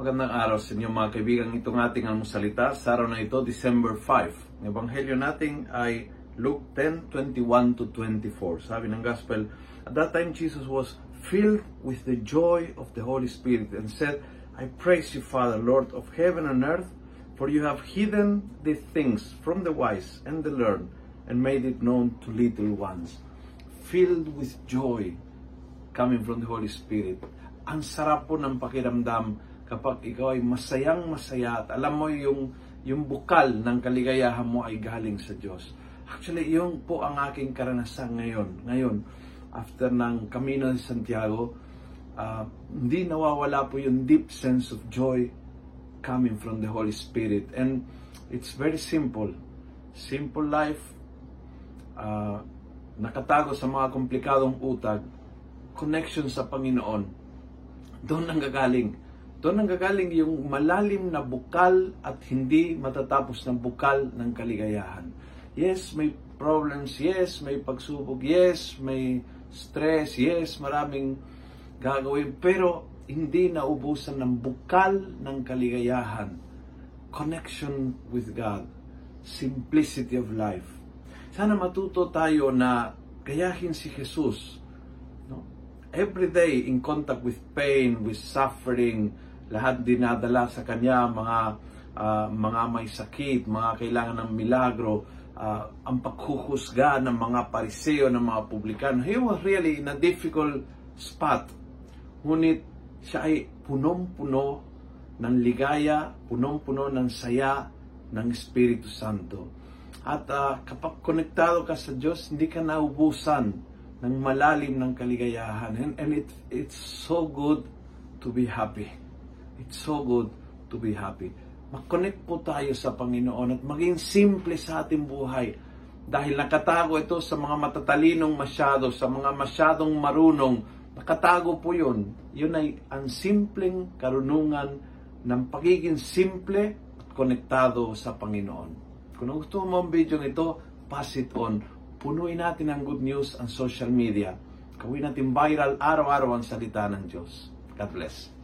Magandang araw sa inyo mga kaibigan. Itong ating almusalita sa araw na ito, December 5. Ang ebanghelyo natin ay Luke 10, 21 to 24. Sabi ng Gospel, At that time Jesus was filled with the joy of the Holy Spirit and said, I praise you, Father, Lord of heaven and earth, for you have hidden the things from the wise and the learned and made it known to little ones. Filled with joy coming from the Holy Spirit. Ang sarap po ng pakiramdam kapag ikaw ay masayang masaya at alam mo yung, yung bukal ng kaligayahan mo ay galing sa Diyos. Actually, yun po ang aking karanasan ngayon. Ngayon, after ng Camino de Santiago, uh, hindi nawawala po yung deep sense of joy coming from the Holy Spirit. And it's very simple. Simple life, uh, nakatago sa mga komplikadong utag, connection sa Panginoon, doon ang gagaling doon ang gagaling yung malalim na bukal at hindi matatapos ng bukal ng kaligayahan. Yes, may problems. Yes, may pagsubok. Yes, may stress. Yes, maraming gagawin. Pero hindi naubusan ng bukal ng kaligayahan. Connection with God. Simplicity of life. Sana matuto tayo na gayahin si Jesus. No? Every day in contact with pain, with suffering, lahat dinadala sa kanya mga uh, mga may sakit, mga kailangan ng milagro, uh, ang paghuhusga ng mga pariseo, ng mga publikano. He was really in a difficult spot. Ngunit siya ay punong-puno ng ligaya, punong-puno ng saya ng Espiritu Santo. At uh, kapag konektado ka sa Diyos, hindi ka naubusan ng malalim ng kaligayahan. And, and it, it's so good to be happy. It's so good to be happy. Mag-connect po tayo sa Panginoon at maging simple sa ating buhay. Dahil nakatago ito sa mga matatalinong masyado, sa mga masyadong marunong, nakatago po yun. Yun ay ang simpleng karunungan ng pagiging simple at konektado sa Panginoon. Kung gusto mo ang video nito, pass it on. Punuin natin ang good news ang social media. Gawin natin viral araw-araw ang salita ng Diyos. God bless.